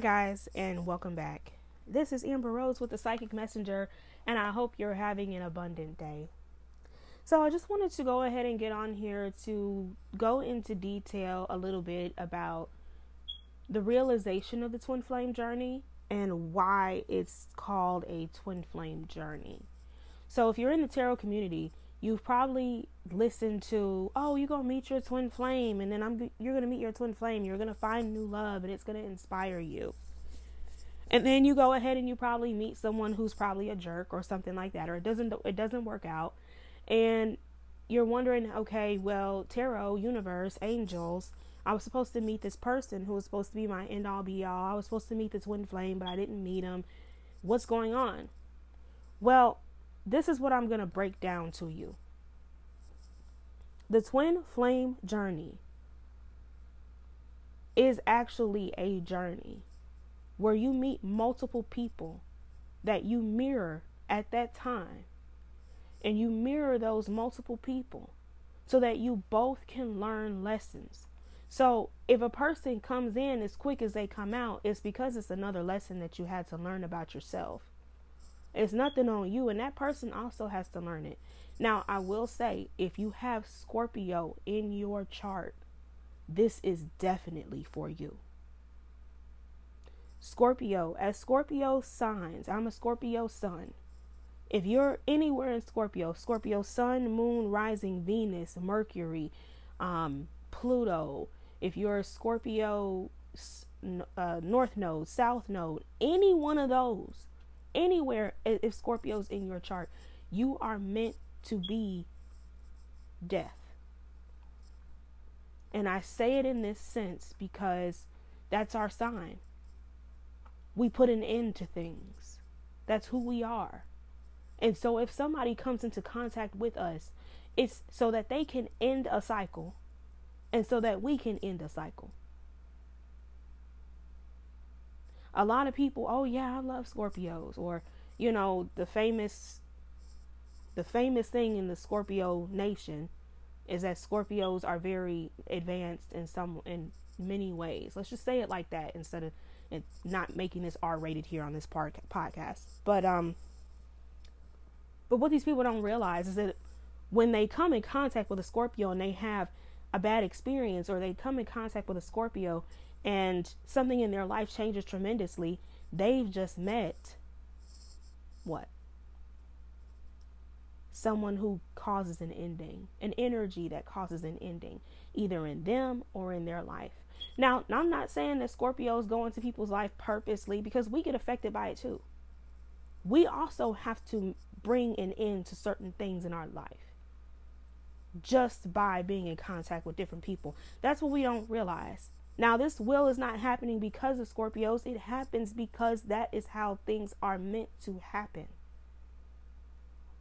guys, and welcome back. This is Amber Rose with the Psychic Messenger, and I hope you're having an abundant day. So, I just wanted to go ahead and get on here to go into detail a little bit about the realization of the twin flame journey and why it's called a twin flame journey. So, if you're in the tarot community, you've probably listened to, oh, you're gonna meet your twin flame, and then I'm you're gonna meet your twin flame. You're gonna find new love, and it's gonna inspire you. And then you go ahead and you probably meet someone who's probably a jerk or something like that, or it doesn't it doesn't work out, and you're wondering, okay, well, tarot, universe, angels. I was supposed to meet this person who was supposed to be my end all be all. I was supposed to meet the twin flame, but I didn't meet him. What's going on? Well, this is what I'm going to break down to you. The twin flame journey is actually a journey where you meet multiple people that you mirror at that time. And you mirror those multiple people so that you both can learn lessons. So, if a person comes in as quick as they come out, it's because it's another lesson that you had to learn about yourself. It's nothing on you, and that person also has to learn it. Now, I will say if you have Scorpio in your chart, this is definitely for you. Scorpio, as Scorpio signs, I'm a Scorpio sun. If you're anywhere in Scorpio, Scorpio sun, moon, rising, Venus, Mercury, um, Pluto, if you're a Scorpio uh, north node, south node, any one of those, anywhere if Scorpio's in your chart, you are meant to be death. And I say it in this sense because that's our sign. We put an end to things. That's who we are. And so if somebody comes into contact with us, it's so that they can end a cycle and so that we can end a cycle. A lot of people, oh yeah, I love Scorpios, or you know, the famous, the famous thing in the Scorpio nation is that Scorpios are very advanced in some in many ways. Let's just say it like that instead of and not making this R rated here on this part, podcast. But um, but what these people don't realize is that when they come in contact with a Scorpio and they have a bad experience, or they come in contact with a Scorpio and something in their life changes tremendously, they've just met what? Someone who causes an ending, an energy that causes an ending, either in them or in their life. Now, I'm not saying that Scorpios go into people's life purposely because we get affected by it too. We also have to bring an end to certain things in our life just by being in contact with different people. That's what we don't realize. Now, this will is not happening because of Scorpios. It happens because that is how things are meant to happen.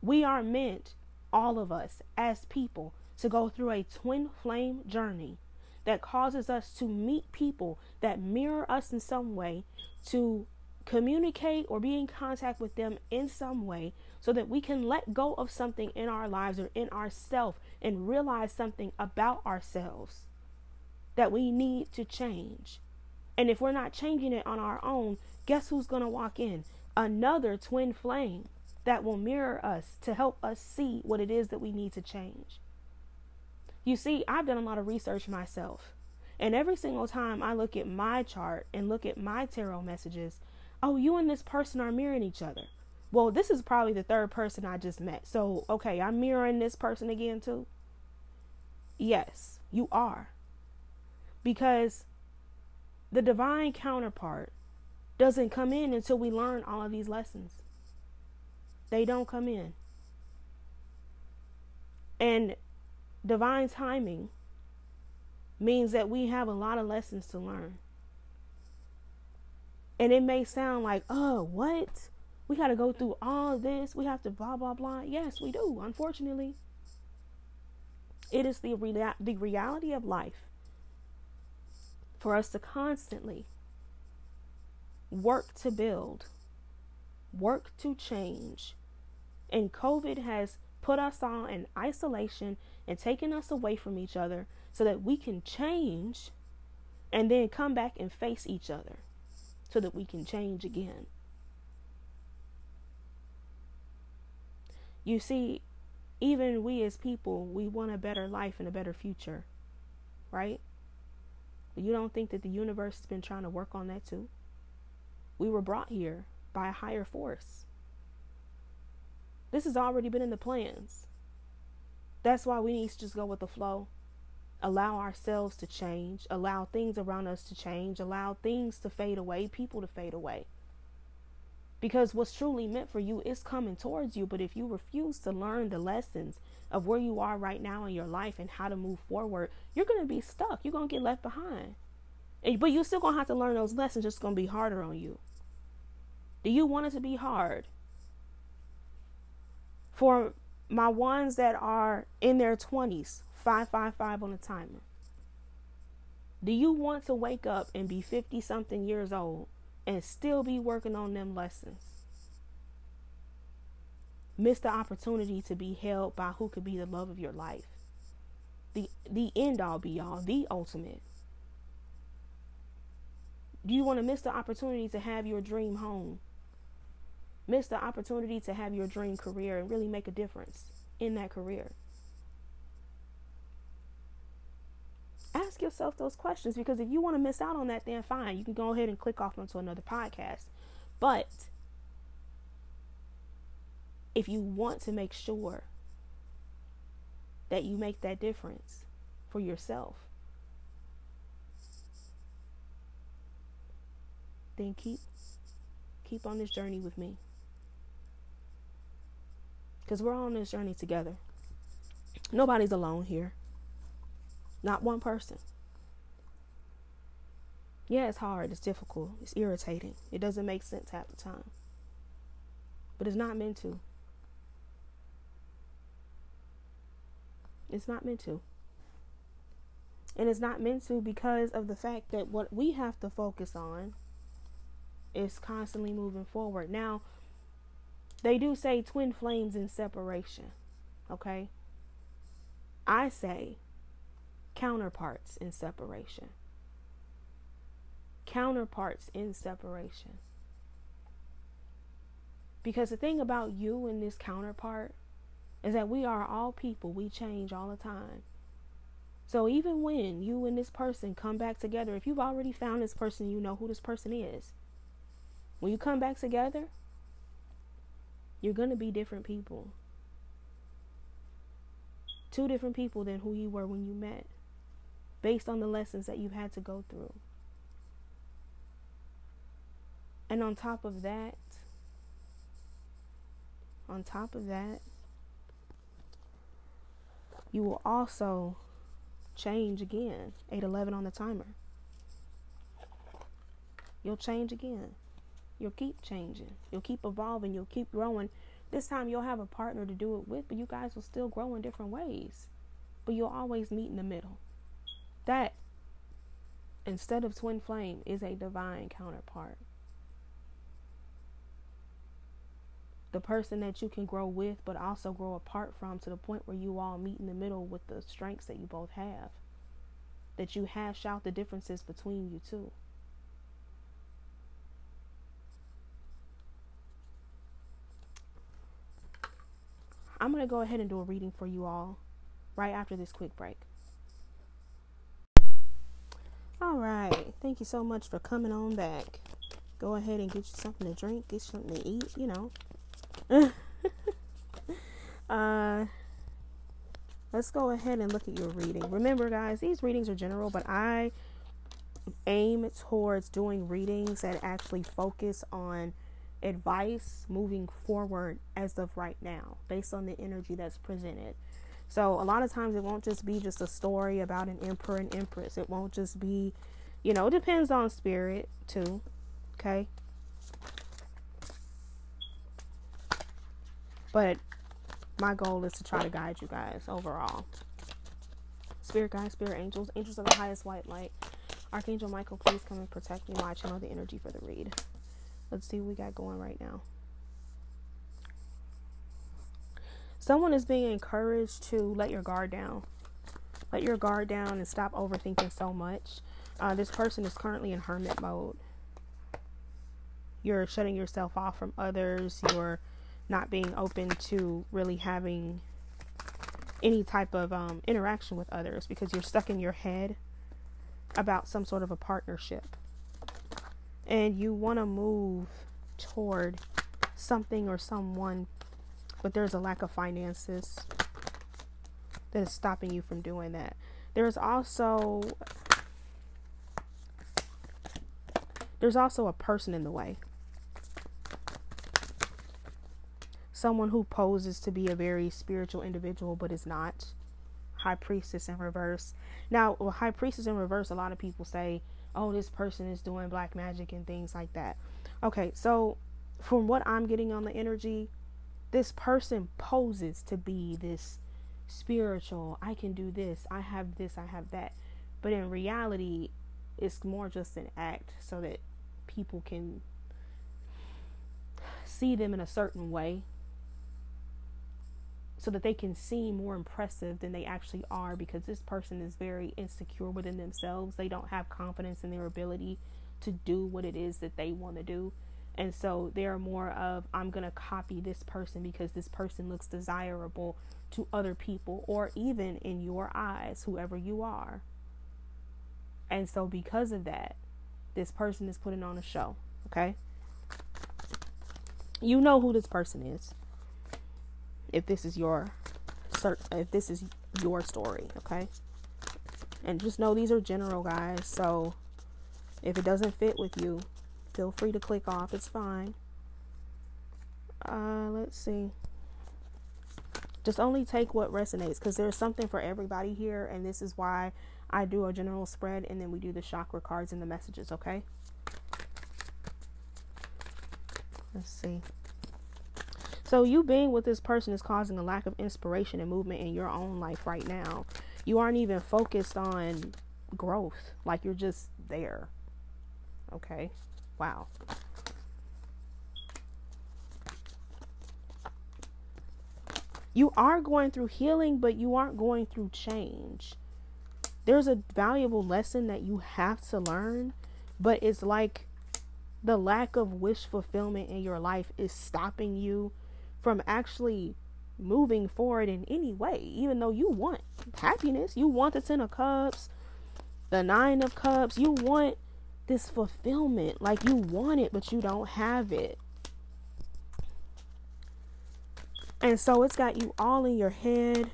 We are meant, all of us as people, to go through a twin flame journey that causes us to meet people that mirror us in some way, to communicate or be in contact with them in some way so that we can let go of something in our lives or in ourself and realize something about ourselves that we need to change. And if we're not changing it on our own, guess who's going to walk in? Another twin flame that will mirror us to help us see what it is that we need to change. You see, I've done a lot of research myself. And every single time I look at my chart and look at my tarot messages, oh, you and this person are mirroring each other. Well, this is probably the third person I just met. So, okay, I'm mirroring this person again too. Yes, you are because the divine counterpart doesn't come in until we learn all of these lessons. They don't come in. And divine timing means that we have a lot of lessons to learn. And it may sound like, oh, what? We got to go through all this. We have to blah, blah, blah. Yes, we do, unfortunately. It is the, rea- the reality of life for us to constantly work to build, work to change. And COVID has put us all in isolation and taken us away from each other so that we can change and then come back and face each other. so that we can change again. You see, even we as people, we want a better life and a better future, right? You don't think that the universe has been trying to work on that too? We were brought here by a higher force. This has already been in the plans. That's why we need to just go with the flow. Allow ourselves to change, allow things around us to change, allow things to fade away, people to fade away. Because what's truly meant for you is coming towards you. But if you refuse to learn the lessons of where you are right now in your life and how to move forward, you're going to be stuck. You're going to get left behind. But you're still going to have to learn those lessons. It's going to be harder on you. Do you want it to be hard? For my ones that are in their 20s, 555 on the timer. Do you want to wake up and be 50 something years old and still be working on them lessons? Miss the opportunity to be held by who could be the love of your life. The the end all be all, the ultimate. Do you want to miss the opportunity to have your dream home? Miss the opportunity to have your dream career and really make a difference in that career? Ask yourself those questions because if you want to miss out on that, then fine. You can go ahead and click off onto another podcast. But if you want to make sure that you make that difference for yourself, then keep keep on this journey with me. Cuz we're on this journey together. Nobody's alone here. Not one person. Yeah, it's hard, it's difficult, it's irritating. It doesn't make sense half the time. But it's not meant to. It's not meant to. And it's not meant to because of the fact that what we have to focus on is constantly moving forward. Now, they do say twin flames in separation. Okay? I say counterparts in separation. Counterparts in separation. Because the thing about you and this counterpart is that we are all people. We change all the time. So even when you and this person come back together, if you've already found this person, you know who this person is. When you come back together, you're going to be different people. Two different people than who you were when you met based on the lessons that you've had to go through. And on top of that, on top of that, you will also change again. 811 on the timer. You'll change again. You'll keep changing. You'll keep evolving. You'll keep growing. This time you'll have a partner to do it with, but you guys will still grow in different ways. But you'll always meet in the middle. That, instead of twin flame, is a divine counterpart. The person that you can grow with, but also grow apart from to the point where you all meet in the middle with the strengths that you both have. That you hash out the differences between you two. I'm going to go ahead and do a reading for you all right after this quick break. All right. Thank you so much for coming on back. Go ahead and get you something to drink, get something to eat, you know. uh let's go ahead and look at your reading. Remember guys, these readings are general, but I aim towards doing readings that actually focus on advice moving forward as of right now based on the energy that's presented. So a lot of times it won't just be just a story about an emperor and empress. It won't just be, you know, it depends on spirit too. Okay. But my goal is to try to guide you guys overall. Spirit guides, spirit angels, angels of the highest white light. Archangel Michael, please come and protect me My channel the energy for the read. Let's see what we got going right now. Someone is being encouraged to let your guard down. Let your guard down and stop overthinking so much. Uh, this person is currently in hermit mode. you're shutting yourself off from others. You're not being open to really having any type of um, interaction with others because you're stuck in your head about some sort of a partnership. And you want to move toward something or someone, but there's a lack of finances that is stopping you from doing that. There's also there's also a person in the way. Someone who poses to be a very spiritual individual but is not. High priestess in reverse. Now, high priestess in reverse, a lot of people say, oh, this person is doing black magic and things like that. Okay, so from what I'm getting on the energy, this person poses to be this spiritual. I can do this. I have this. I have that. But in reality, it's more just an act so that people can see them in a certain way so that they can seem more impressive than they actually are because this person is very insecure within themselves. They don't have confidence in their ability to do what it is that they want to do. And so they're more of, I'm going to copy this person because this person looks desirable to other people or even in your eyes, whoever you are. And so, because of that, this person is putting on a show, okay? You know who this person is. If this is your if this is your story, okay? And just know these are general guys, so if it doesn't fit with you, feel free to click off. It's fine. Uh, let's see. Just only take what resonates because there's something for everybody here, and this is why I do a general spread and then we do the chakra cards and the messages, okay? Let's see. So, you being with this person is causing a lack of inspiration and movement in your own life right now. You aren't even focused on growth, like you're just there. Okay? Wow. You are going through healing, but you aren't going through change. There's a valuable lesson that you have to learn, but it's like the lack of wish fulfillment in your life is stopping you from actually moving forward in any way, even though you want happiness. You want the Ten of Cups, the Nine of Cups. You want this fulfillment. Like you want it, but you don't have it. And so it's got you all in your head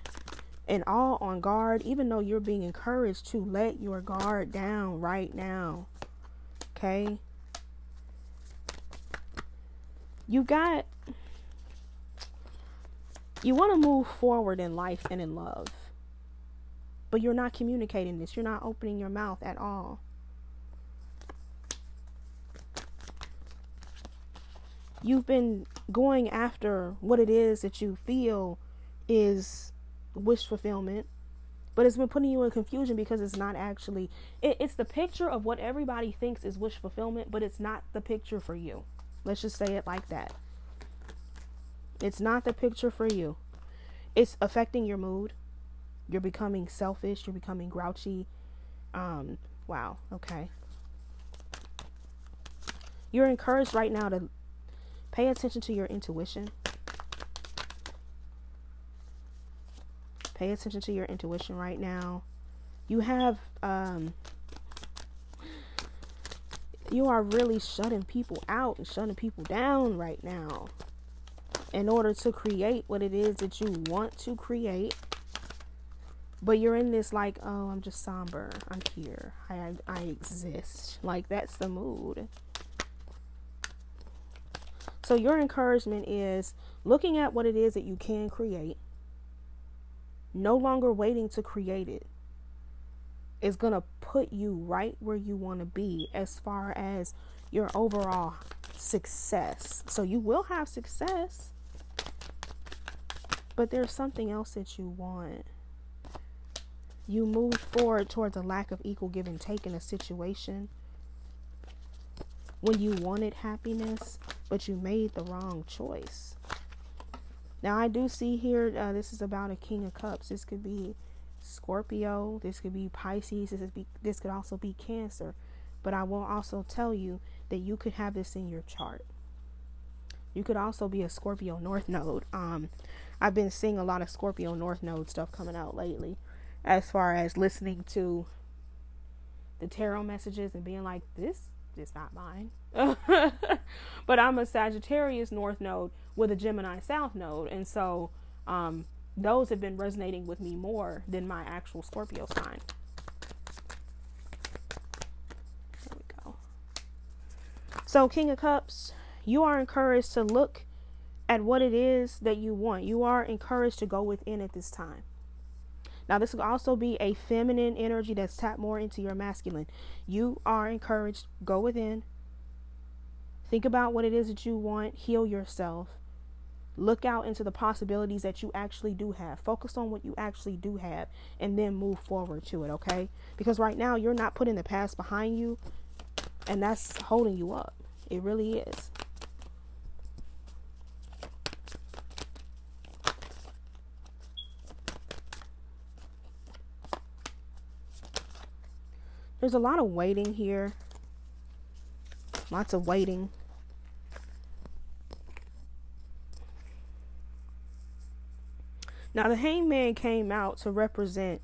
and all on guard, even though you're being encouraged to let your guard down right now. Okay? You got, you want to move forward in life and in love, but you're not communicating this. You're not opening your mouth at all. You've been going after what it is that you feel is wish fulfillment but it's been putting you in confusion because it's not actually it, it's the picture of what everybody thinks is wish fulfillment but it's not the picture for you. Let's just say it like that. It's not the picture for you. It's affecting your mood. You're becoming selfish. You're becoming grouchy. Um wow. Okay. You're encouraged right now to pay attention to your intuition Pay attention to your intuition right now. You have, um, you are really shutting people out and shutting people down right now in order to create what it is that you want to create. But you're in this like, oh, I'm just somber. I'm here. I I exist. Like that's the mood. So your encouragement is looking at what it is that you can create no longer waiting to create it is going to put you right where you want to be as far as your overall success. So you will have success, but there's something else that you want. You move forward towards a lack of equal give and take in a situation when you wanted happiness, but you made the wrong choice. Now, I do see here, uh, this is about a King of Cups. This could be Scorpio. This could be Pisces. This, be, this could also be Cancer. But I will also tell you that that you could have this in your chart. You could also be a Scorpio North Node. Um, I've been seeing a lot of Scorpio North Node stuff coming out lately, as far as listening to the tarot messages and being like, this is not mine. but I'm a Sagittarius North Node with a Gemini South Node, and so um, those have been resonating with me more than my actual Scorpio sign. There we go. So, King of Cups, you are encouraged to look at what it is that you want. You are encouraged to go within at this time. Now, this will also be a feminine energy that's tapped more into your masculine. You are encouraged, go within, think about what it is that you want, heal yourself, look out into the possibilities that you actually do have, focus on what you actually do have, and then move forward to it, okay? Because right now, you're not putting the past behind you, and that's holding you up. It really is. There's a lot of waiting here. Lots of waiting. Now, the hangman came out to represent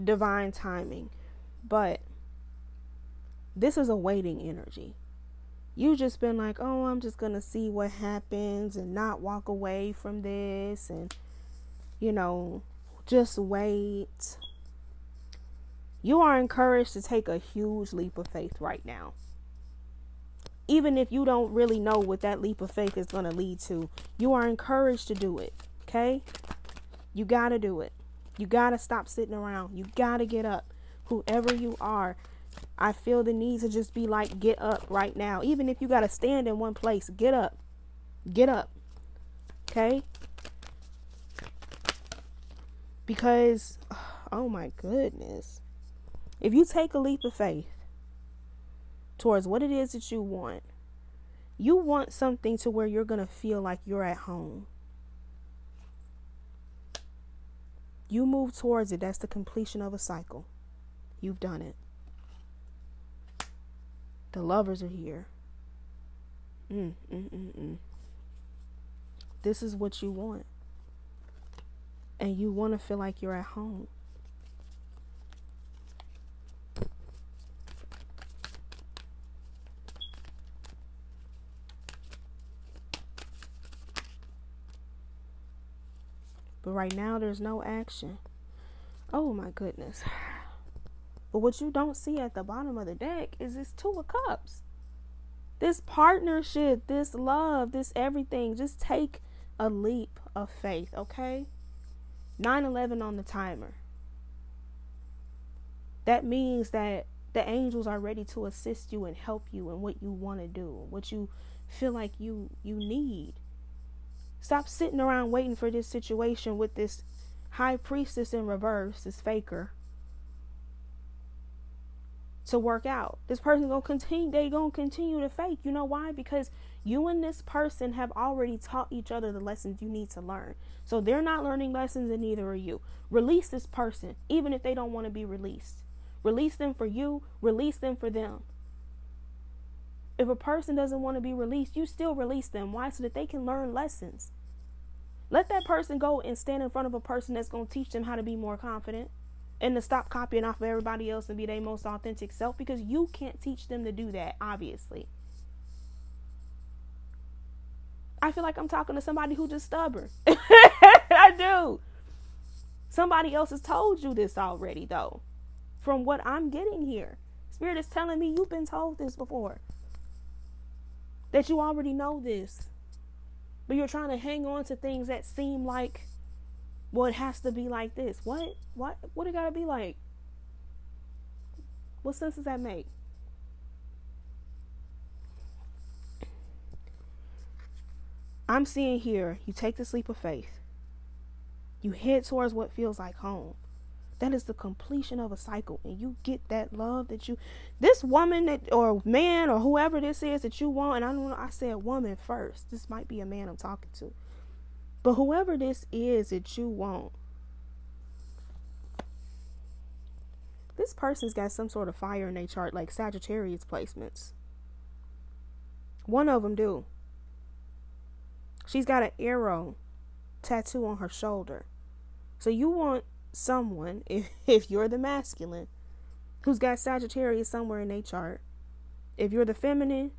divine timing, but this is a waiting energy. You just been like, oh, I'm just going to see what happens and not walk away from this and, you know, just wait. You are encouraged to take a huge leap of faith right now. Even if you don't really know what that leap of faith is going to lead to, you are encouraged to do it. Okay? You got to do it. You got to stop sitting around. You got to get up. Whoever you are, I feel the need to just be like, get up right now. Even if you got to stand in one place, get up. Get up. Okay? Because, oh my goodness. If you take a leap of faith towards what it is that you want, you want something to where you're going to feel like you're at home. You move towards it. That's the completion of a cycle. You've done it. The lovers are here. Mm, mm, mm, mm. This is what you want. And you want to feel like you're at home. But right now, there's no action. Oh my goodness. But what you don't see at the bottom of the deck is this Two of Cups. This partnership, this love, this everything. Just take a leap of faith, okay? 9 11 on the timer. That means that the angels are ready to assist you and help you in what you want to do, what you feel like you you need. Stop sitting around waiting for this situation with this high priestess in reverse, this faker, to work out. This person gonna continue they gonna continue to fake. You know why? Because you and this person have already taught each other the lessons you need to learn. So they're not learning lessons and neither are you. Release this person, even if they don't want to be released. Release them for you, release them for them. If a person doesn't want to be released, you still release them. Why? So that they can learn lessons. Let that person go and stand in front of a person that's going to teach them how to be more confident and to stop copying off of everybody else and be their most authentic self because you can't teach them to do that, obviously. I feel like I'm talking to somebody who just stubborn. I do. Somebody else has told you this already, though, from what I'm getting here. Spirit is telling me you've been told this before that you already know this. But you're trying to hang on to things that seem like, well, it has to be like this. What? What? What it gotta be like? What sense does that make? I'm seeing here, you take the leap of faith. You head towards what feels like home. That is the completion of a cycle. And you get that love that you this woman that or man or whoever this is that you want, and I don't know I said woman first. This might be a man I'm talking to. But whoever this is that you want, this person's got some sort of fire in their chart, like Sagittarius placements. One of them do. She's got an arrow tattoo on her shoulder. So you want someone, if, if you're the masculine, who's got Sagittarius somewhere in their chart. If you're the feminine,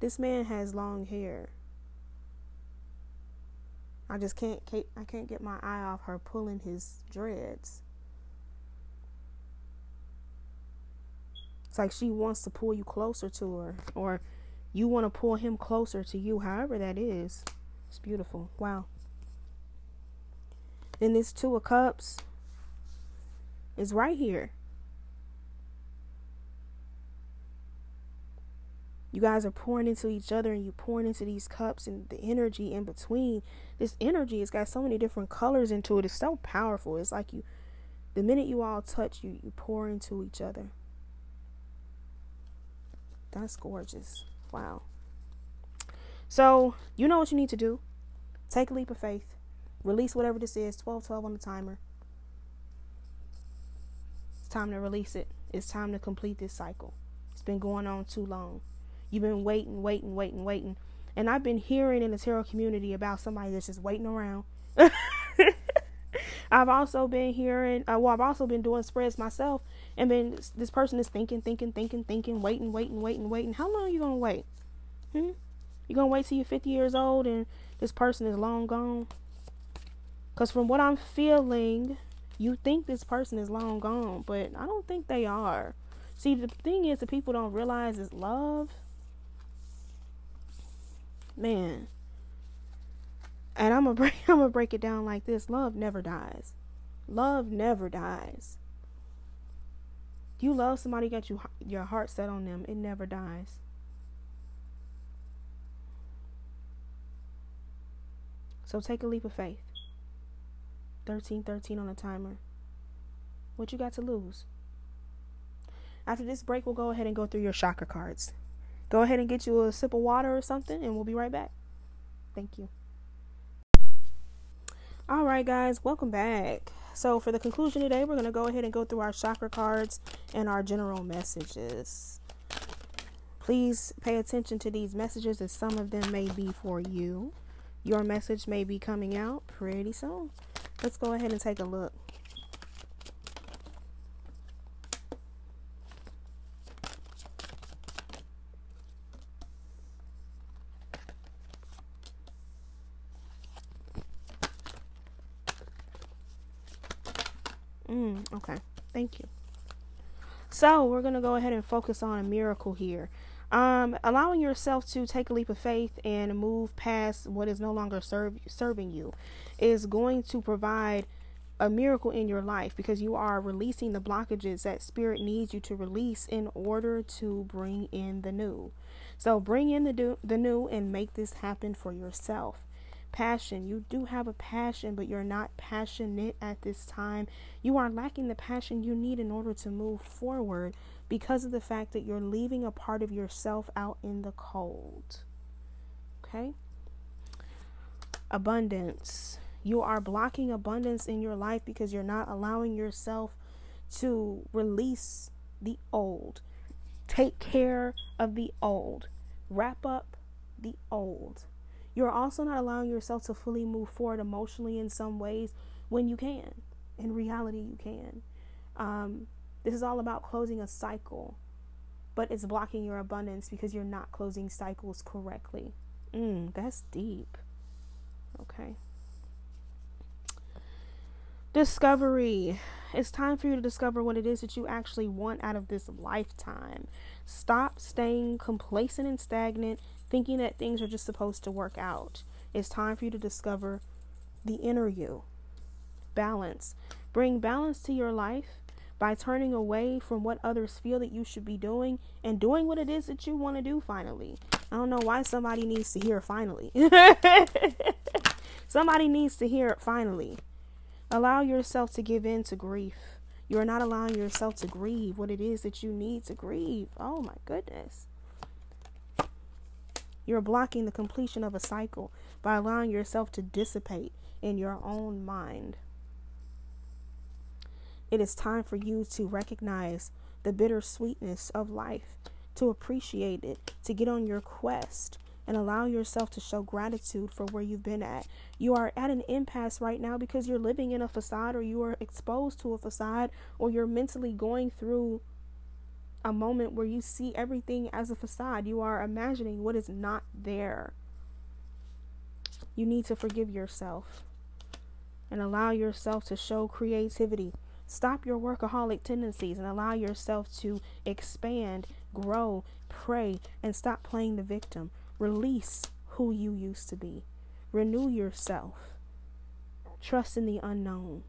this man has long hair. I just can't I can't get my eye off her pulling his dreads. It's like she wants to pull you closer to her or you want to pull him closer to you, however that is. It's beautiful. Wow. Then this two of cups is right here. You guys are pouring into each other and you pouring into these cups and the energy in between. This energy has got so many different colors into it. It's so powerful. It's like you the minute you all touch you you pour into each other. That's gorgeous. Wow. So, you know what you need to do. Take a leap of faith. Release whatever this is. 12 12 on the timer. It's time to release it. It's time to complete this cycle. It's been going on too long. You've been waiting, waiting, waiting, waiting. And I've been hearing in the tarot community about somebody that's just waiting around. I've also been hearing, uh, well, I've also been doing spreads myself, and then this person is thinking, thinking, thinking, thinking, waiting, waiting, waiting, waiting. How long are you gonna wait? Hmm? You gonna wait till you're 50 years old and this person is long gone? Cause from what I'm feeling, you think this person is long gone, but I don't think they are. See, the thing is, the people don't realize is love man. And I'm gonna break I'm gonna break it down like this. Love never dies. Love never dies. You love somebody, got you your heart set on them, it never dies. So take a leap of faith. 13 13 on the timer. What you got to lose? After this break, we'll go ahead and go through your chakra cards. Go ahead and get you a sip of water or something, and we'll be right back. Thank you. All right, guys, welcome back. So, for the conclusion today, we're going to go ahead and go through our chakra cards and our general messages. Please pay attention to these messages, as some of them may be for you. Your message may be coming out pretty soon. Let's go ahead and take a look. Mm, okay. Thank you. So we're going to go ahead and focus on a miracle here. Um, allowing yourself to take a leap of faith and move past what is no longer serve, serving you is going to provide a miracle in your life because you are releasing the blockages that spirit needs you to release in order to bring in the new. So bring in the do, the new and make this happen for yourself passion. You do have a passion, but you're not passionate at this time. You are lacking the passion you need in order to move forward because of the fact that you're leaving a part of yourself out in the cold. Okay? Abundance. You are blocking abundance in your life because you're not allowing yourself to release the old. Take care of the old. Wrap up the old. You're also not allowing yourself to fully move forward emotionally in some ways when you can. In reality, you can. Um, this is all about closing a cycle, but it's blocking your abundance because you're not closing cycles correctly. Mm, that's deep. Okay. Discovery. It's time for you to discover what it is that you actually want out of this lifetime. Stop staying complacent and stagnant thinking that things are just supposed to work out. It's time for you to discover the inner you. Balance. Bring balance to your life by turning away from what others feel that you should be doing and doing what it is that you want to do finally. I don't know why somebody needs to hear finally. somebody needs to hear it finally. Allow yourself to give in to grief. You are not allowing yourself to grieve what it is that you need to grieve. Oh my goodness. You're blocking the completion of a cycle by allowing yourself to dissipate in your own mind. It is time for you to recognize the bittersweetness of life to appreciate it, to get on your quest and allow yourself to show gratitude for where you've been at. You are at an impasse right now because you're living in a facade or you are exposed to a facade or you're mentally going through a moment where you see everything as a facade. You are imagining what is not there. You need to forgive yourself and allow yourself to show creativity. Stop your workaholic tendencies and allow yourself to expand, grow, pray, and stop playing the victim. Release who you used to be. Renew yourself. Trust in the unknown.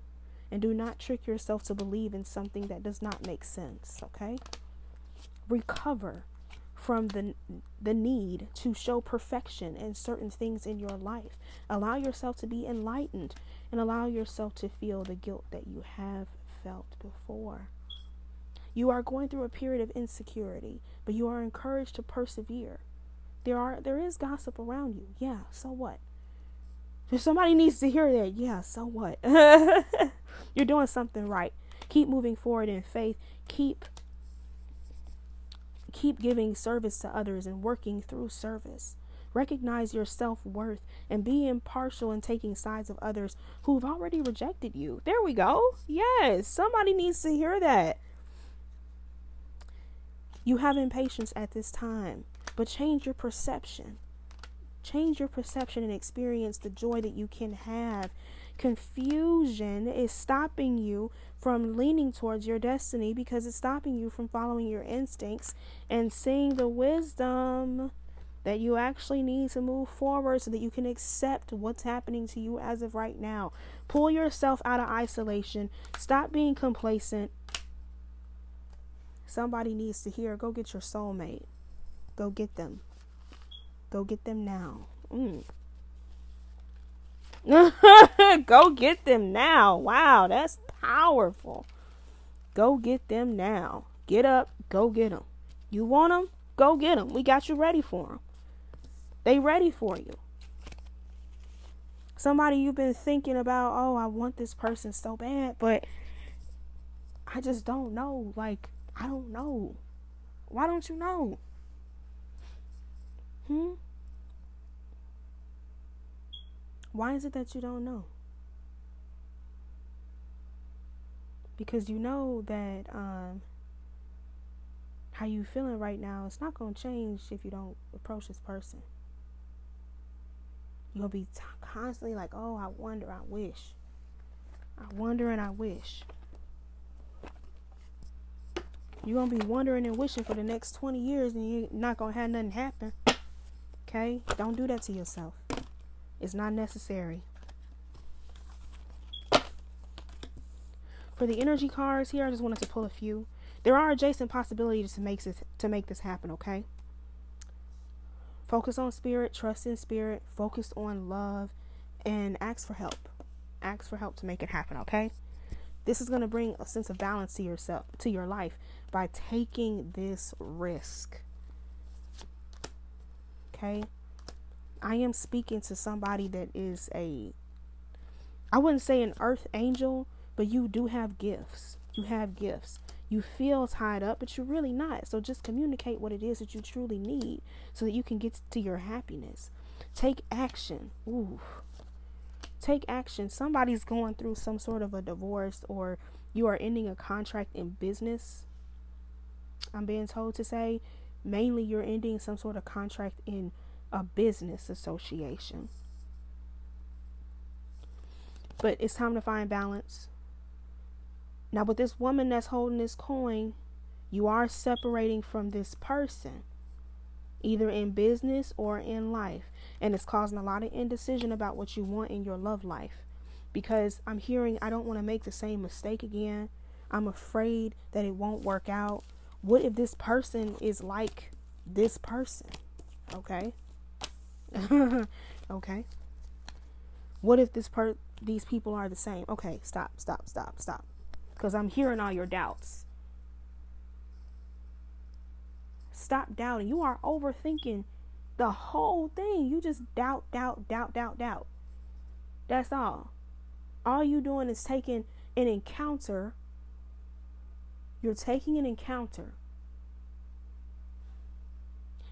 And do not trick yourself to believe in something that does not make sense, okay? Recover from the the need to show perfection in certain things in your life. Allow yourself to be enlightened and allow yourself to feel the guilt that you have felt before. You are going through a period of insecurity, but you are encouraged to persevere. There are there is gossip around you. Yeah, so what? If somebody needs to hear that, yeah, so what? You're doing something right. Keep moving forward in faith. Keep Keep giving service to others and working through service. Recognize your self worth and be impartial in taking sides of others who've already rejected you. There we go. Yes, somebody needs to hear that. You have impatience at this time, but change your perception. Change your perception and experience the joy that you can have Confusion is stopping you from leaning towards your destiny because it's stopping you from following your instincts and seeing the wisdom that you actually need to move forward so that you can accept what's happening to you as of right now. Pull yourself out of isolation. Stop being complacent. Somebody needs to hear go get your soulmate. Go get them. Go get them now. Mm. go get them now. Wow, that's powerful. Go get them now. Get up, go get them. You want them? Go get them. We got you ready for them. They ready for you. Somebody you've been thinking about, oh, I want this person so bad, but I just don't know. Like, I don't know. Why don't you know? Hmm? Why is it that you don't know? Because you know that um, how you feeling right now, it's not going to change if you don't approach this person. To be t- constantly like, oh, I wonder, I wish. I wonder and I wish. You're going to be wondering and wishing for the next 20 years and you're not going to have nothing happen. Okay? Don't do that to yourself. It's not necessary. For the energy cards here, I just wanted to pull a few. There are adjacent possibilities to make this to make this happen, okay? Focus on spirit, trust in spirit, focus on love, and ask for help. Ask for help to make it happen, okay? This is going to bring a sense of balance to yourself, to your life by taking this risk. Okay? I am speaking to somebody that is a, I wouldn't say an earth angel, but you do have gifts. You have gifts. You feel tied up, but you're really not. So just communicate what it is that you truly need so that you can get to your happiness. Take action. Ooh. Take action. Somebody's going through some sort of a divorce or you are ending a contract in business. I'm being told to say mainly you're ending some sort of contract in a business association. But it's time to find balance. Now, with this woman that's holding this coin, you are separating from this person, either in business or in life. And it's causing a lot of indecision about what you want in your love life. Because I'm hearing, I don't want to make the same mistake again. I'm afraid that it won't work out. What if this person is like this person? Okay. okay. What if this part these people are the same? Okay, stop, stop, stop, stop. Cuz I'm hearing all your doubts. Stop doubting. You are overthinking the whole thing. You just doubt, doubt, doubt, doubt, doubt. That's all. All you doing is taking an encounter. You're taking an encounter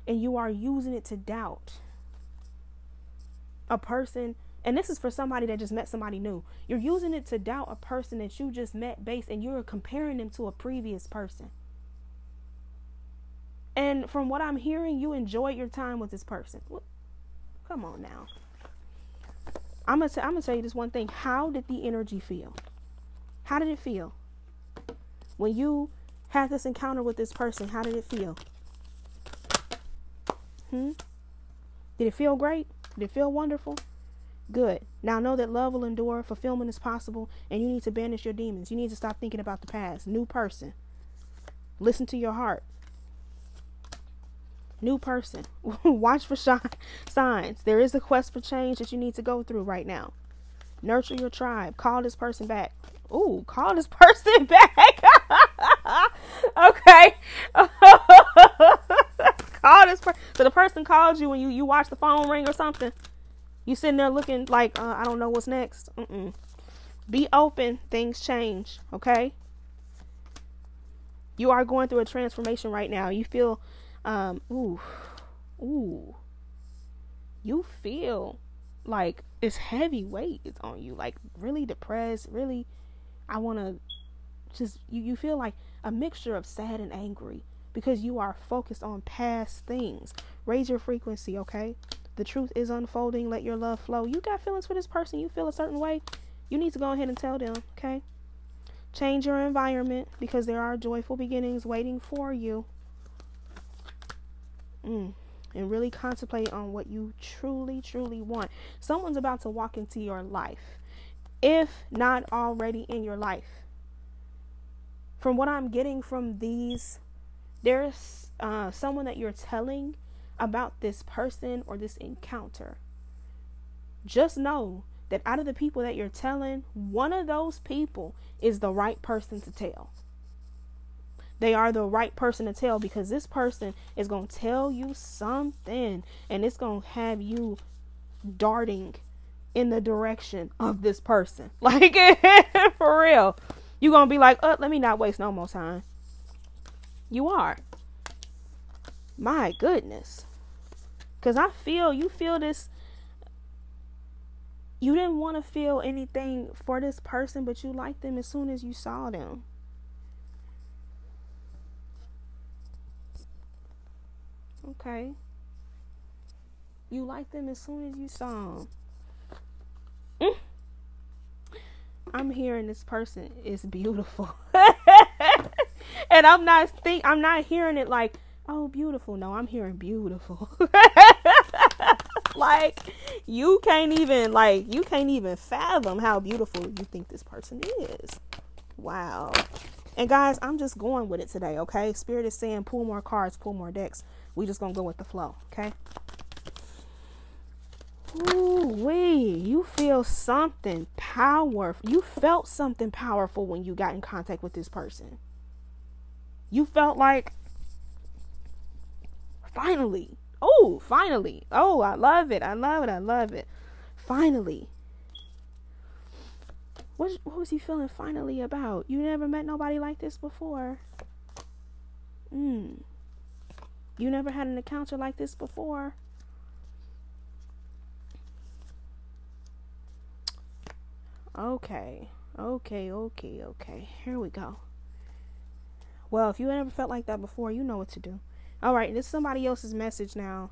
and you are using it to doubt a person and this is for somebody that just met somebody new. You're using it to doubt a person that you just met based and you're comparing them to a previous person. And from what I'm hearing, you enjoyed your time with this person. Come on now. I'm gonna, t- I'm gonna tell you this one thing. How did the energy feel? How did it feel? When you had this encounter with this person, how did it feel? Hmm? Did it feel great? Did it feel wonderful? Good. Now know that love will endure, fulfillment is possible, and you need to banish your demons. You need to stop thinking about the past. New person. Listen to your heart. New person. Watch for signs. There is a quest for change that you need to go through right now. Nurture your tribe. Call this person back. Ooh, call this person back. okay. Call this person. So the person called you when you you watch the phone ring or something. You sitting there looking like uh, I don't know what's next. Mm-mm. Be open. Things change. Okay. You are going through a transformation right now. You feel, um, ooh, ooh. You feel like it's heavy weight is on you. Like really depressed. Really, I want to just you. You feel like a mixture of sad and angry because you are focused on past things. Raise your frequency. Okay the truth is unfolding. Let your love flow. You got feelings for this person. You feel a certain way. You need to go ahead and tell them, okay? Change your environment because there are joyful beginnings waiting for you. Mm. And really contemplate on what you truly, truly want. Someone's about to walk into your life, if not already in your life. From what I'm getting from these, there's uh, someone that you're telling about this person or this encounter, just know that out of the people that you're telling, one of those people is the right person to tell. They are the right person to tell because this person is going to tell you something and it's going to have you darting in the direction of this person. Like, for real. You're going to be like, uh, let me not waste no more time. You are. My goodness. Because I feel, you feel this. You didn't want to feel anything for this person, but you liked them as soon as you saw them. Okay. You liked them as soon as you saw them. Mm. I'm hearing this person is beautiful. and I'm not think I'm not hearing it like oh beautiful. No i'm hearing beautiful. Like you can't even like you can't even fathom how beautiful you think this person is. Wow. And guys i'm just going with it today okay? Spirit is saying pull more cards pull more decks. We just gonna go with the flow okay? Ooh, wee, you feel something powerful. You felt something powerful when you got in contact with this person. You felt like Finally. Oh, finally. Oh, I love it. I love it. I love it. Finally. What, what was he feeling finally about? You never met nobody like this before. Mm. You never had an encounter like this before. Okay. Okay, okay, okay. Here we go. Well, if you ever felt like that before, you know what to do. All right, this is somebody else's message now.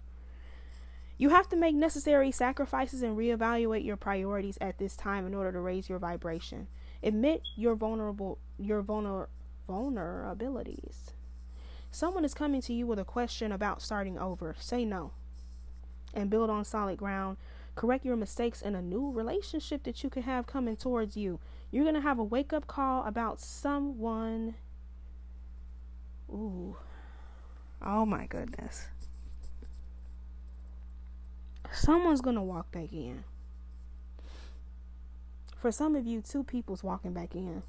You have to make necessary sacrifices and reevaluate your priorities at this time in order to raise your vibration. Admit your vulnerable your vulner, vulnerabilities. Someone is coming to you with a question about starting over. Say no and build on solid ground. Correct your mistakes in a new relationship that you could have coming towards you. You're going to have a wake up call about someone. Ooh, Oh my goodness. Someone's going to walk back in. For some of you, two people's walking back in.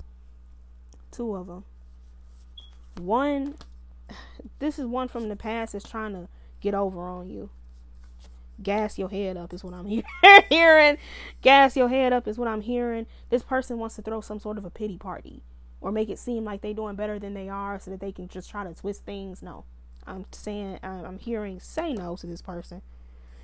Two of them. One, this is one from the past that's trying to get over on you. Gas your head up is what I'm hearing. Gas your head up is what I'm hearing. This person wants to throw some sort of a pity party or make it seem like they're doing better than they are so that they can just try to twist things. No. I'm saying I'm hearing say no to this person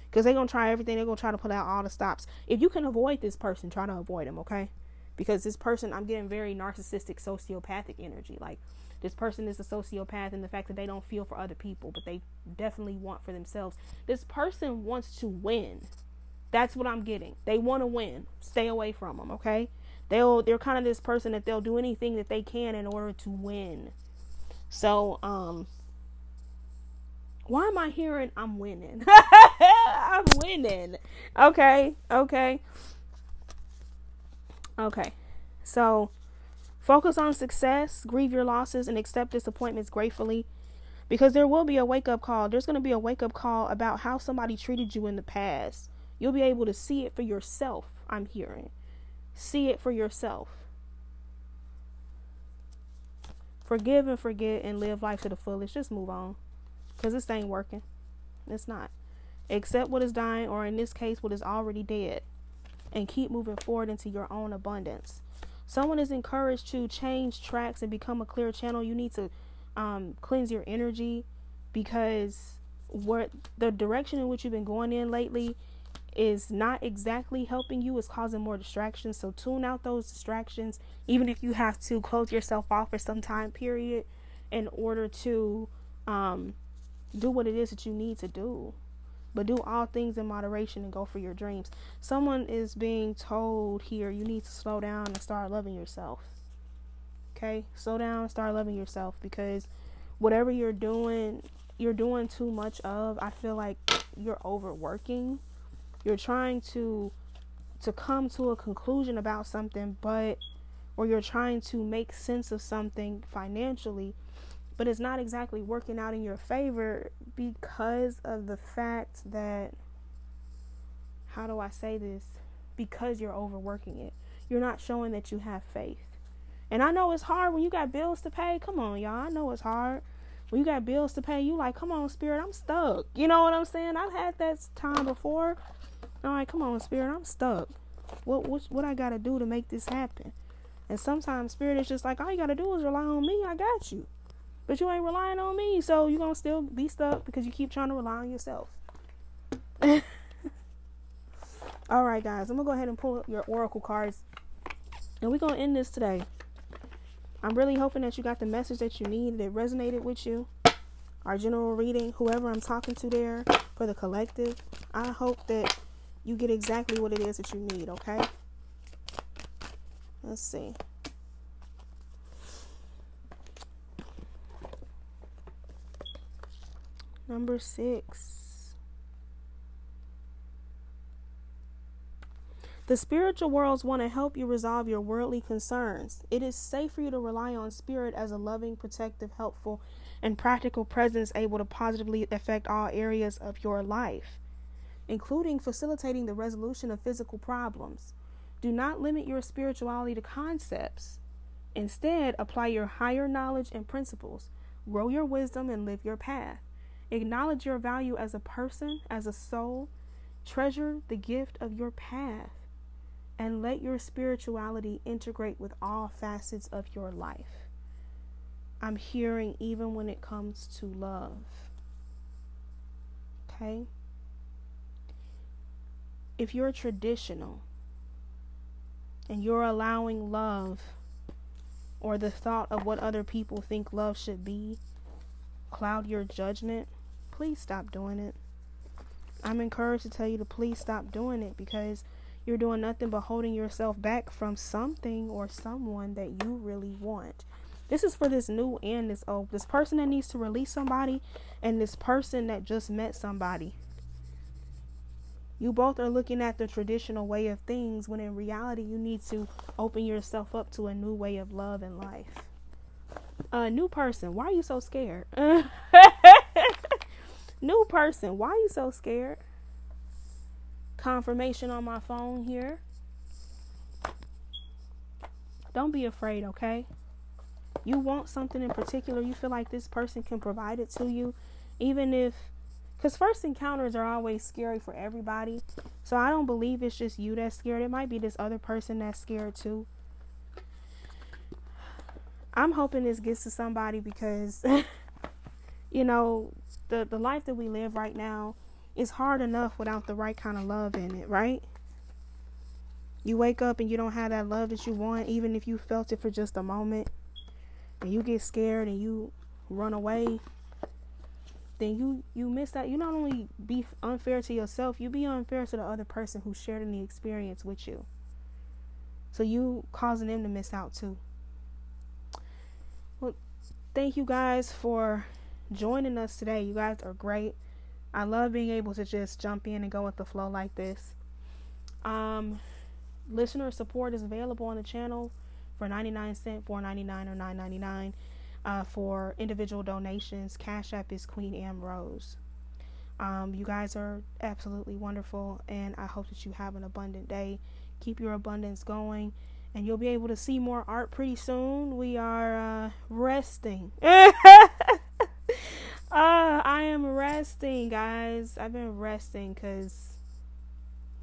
because they're gonna try everything. They're gonna try to put out all the stops. If you can avoid this person, try to avoid them, okay? Because this person, I'm getting very narcissistic, sociopathic energy. Like this person is a sociopath in the fact that they don't feel for other people, but they definitely want for themselves. This person wants to win. That's what I'm getting. They want to win. Stay away from them, okay? They'll they're kind of this person that they'll do anything that they can in order to win. So, um why am I hearing I'm winning? I'm winning. Okay. Okay. Okay. So, focus on success, grieve your losses and accept disappointments gratefully because there will be a wake up call. There's going to be a wake up call about how somebody treated you in the past. You'll be able to see it for yourself, I'm hearing. See it for yourself. Forgive and forget and live life to the fullest. Just move on. Because this ain't working. It's not. Accept what is dying, or in this case, what is already dead. And keep moving forward into your own abundance. Someone is encouraged to change tracks and become a clear channel. You need to um, cleanse your energy because what the direction in which you've been going in lately is not exactly helping you, it's causing more distractions. So tune out those distractions, even if you have to close yourself off for some time period in order to um, do what it is that you need to do. But do all things in moderation and go for your dreams. Someone is being told here you need to slow down and start loving yourself. Okay? Slow down and start loving yourself because whatever you're doing, you're doing too much of. I feel like you're overworking you're trying to to come to a conclusion about something but or you're trying to make sense of something financially but it's not exactly working out in your favor because of the fact that how do I say this? Because you're overworking it. You're not showing that you have faith. And I know it's hard when you got bills to pay. Come on y'all. I know it's hard. When you got bills to pay you like come on spirit I'm stuck. You know what I'm saying? I've had that time before all right, come on, spirit, I'm stuck. What what what I gotta do to make this happen? And sometimes spirit is just like, all you gotta do is rely on me. I got you, but you ain't relying on me, so you're gonna still be stuck because you keep trying to rely on yourself. all right, guys, I'm gonna go ahead and pull up your oracle cards, and we're gonna end this today. I'm really hoping that you got the message that you need, that resonated with you. Our general reading, whoever I'm talking to there for the collective, I hope that you get exactly what it is that you need, okay? Let's see. Number six. The spiritual worlds want to help you resolve your worldly concerns. It is safe for you to rely on spirit as a loving, protective, helpful, and practical presence able to positively affect all areas of your life including facilitating the resolution of physical problems. Do not limit your spirituality to concepts. Instead, apply your higher knowledge and principles. Grow your wisdom and live your path. Acknowledge your value as a person, as a soul. Treasure the gift of your path. And let your spirituality integrate with all facets of your life. I'm hearing even when it comes to love. Okay? If you're traditional and you're allowing love or the thought of what other people think love should be cloud your judgment, please stop doing it. I'm encouraged to tell you to please stop doing it because you're doing nothing but holding yourself back from something or someone that you really want. This is for this new and this old. This person that needs to release somebody and this person that just met somebody. You both are looking at the traditional way of things when in reality you need to open yourself up to a new way of love and life. A new person, why are you so scared? new person, why are you so scared? Confirmation on my phone here. Don't be afraid, okay? You want something in particular, you feel like this person can provide it to you, even if because first encounters are always scary for everybody. So I don't believe it's just you that's scared. It might be this other person that's scared too. I'm hoping this gets to somebody because you know, the the life that we live right now is hard enough without the right kind of love in it, right? You wake up and you don't have that love that you want, even if you felt it for just a moment, and you get scared and you run away, then you you miss that. You not only be unfair to yourself, you be unfair to the other person who shared in the experience with you. So you causing them to miss out too. Well, thank you guys for joining us today. You guys are great. I love being able to just jump in and go with the flow like this. Um, listener support is available on the channel for 99 cent, 4.99 or 9.99. Uh, for individual donations, Cash App is Queen Am Rose. Um, you guys are absolutely wonderful, and I hope that you have an abundant day. Keep your abundance going, and you'll be able to see more art pretty soon. We are uh, resting. Uh, I am resting, guys. I've been resting because,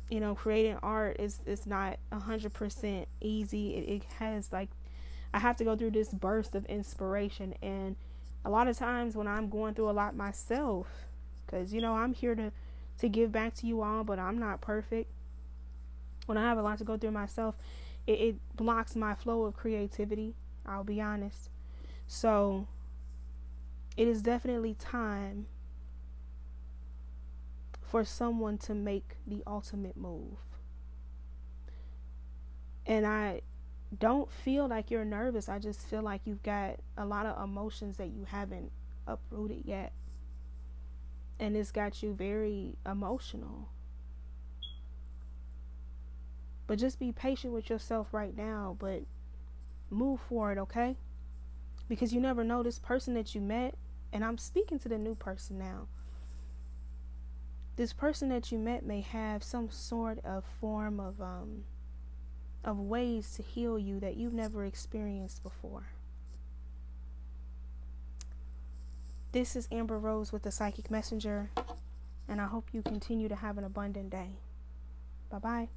you know, creating art is is not a hundred percent easy. It, it has like, I have to go through this burst of inspiration, and a lot of times when I'm going through a lot myself, because you know I'm here to to give back to you all, but I'm not perfect. When I have a lot to go through myself, it, it blocks my flow of creativity. I'll be honest. So it is definitely time for someone to make the ultimate move. And I don't feel like you're nervous. I just feel like you've got a lot of emotions that you haven't uprooted yet. And it's got you very emotional. But just be patient with yourself right now, but move forward, okay? Because you never know this person that you met and I'm speaking to the new person now. This person that you met may have some sort of form of um of ways to heal you that you've never experienced before. This is Amber Rose with the Psychic Messenger, and I hope you continue to have an abundant day. Bye bye.